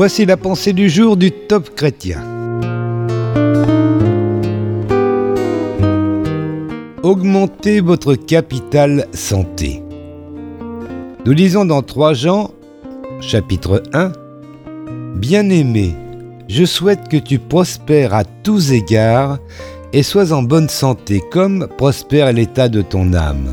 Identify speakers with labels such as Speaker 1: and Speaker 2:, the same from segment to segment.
Speaker 1: Voici la pensée du jour du top chrétien. Augmentez votre capital santé. Nous lisons dans 3 Jean, chapitre 1, Bien-aimé, je souhaite que tu prospères à tous égards et sois en bonne santé comme prospère l'état de ton âme.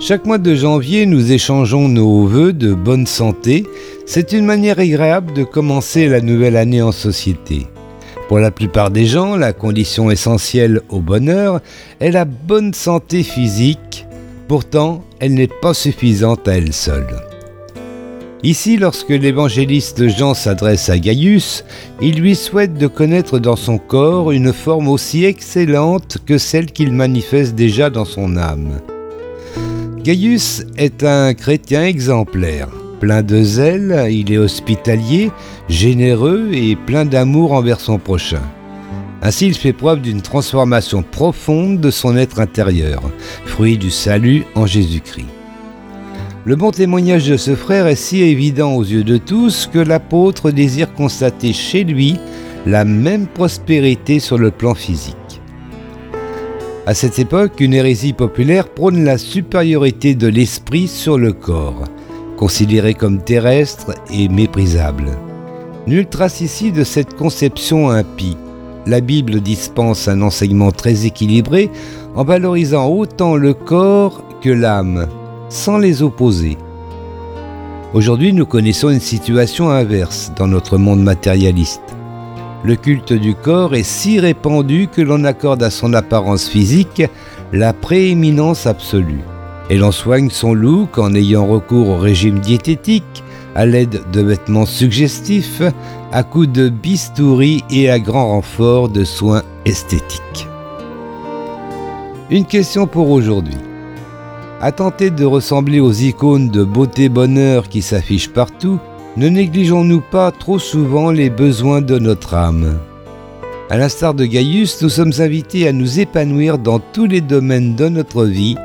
Speaker 1: Chaque mois de janvier, nous échangeons nos voeux de bonne santé. C'est une manière agréable de commencer la nouvelle année en société. Pour la plupart des gens, la condition essentielle au bonheur est la bonne santé physique. Pourtant, elle n'est pas suffisante à elle seule. Ici, lorsque l'évangéliste Jean s'adresse à Gaius, il lui souhaite de connaître dans son corps une forme aussi excellente que celle qu'il manifeste déjà dans son âme. Gaius est un chrétien exemplaire. Plein de zèle, il est hospitalier, généreux et plein d'amour envers son prochain. Ainsi, il fait preuve d'une transformation profonde de son être intérieur, fruit du salut en Jésus-Christ. Le bon témoignage de ce frère est si évident aux yeux de tous que l'apôtre désire constater chez lui la même prospérité sur le plan physique. À cette époque, une hérésie populaire prône la supériorité de l'esprit sur le corps, considéré comme terrestre et méprisable. Nul trace ici de cette conception impie. La Bible dispense un enseignement très équilibré en valorisant autant le corps que l'âme, sans les opposer. Aujourd'hui, nous connaissons une situation inverse dans notre monde matérialiste. Le culte du corps est si répandu que l'on accorde à son apparence physique la prééminence absolue. Et l'on soigne son look en ayant recours au régime diététique, à l'aide de vêtements suggestifs, à coups de bistouri et à grand renfort de soins esthétiques. Une question pour aujourd'hui. À tenter de ressembler aux icônes de beauté bonheur qui s'affichent partout, ne négligeons-nous pas trop souvent les besoins de notre âme? À l'instar de Gaius, nous sommes invités à nous épanouir dans tous les domaines de notre vie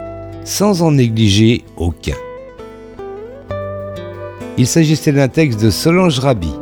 Speaker 1: sans en négliger aucun. Il s'agissait d'un texte de Solange Rabi.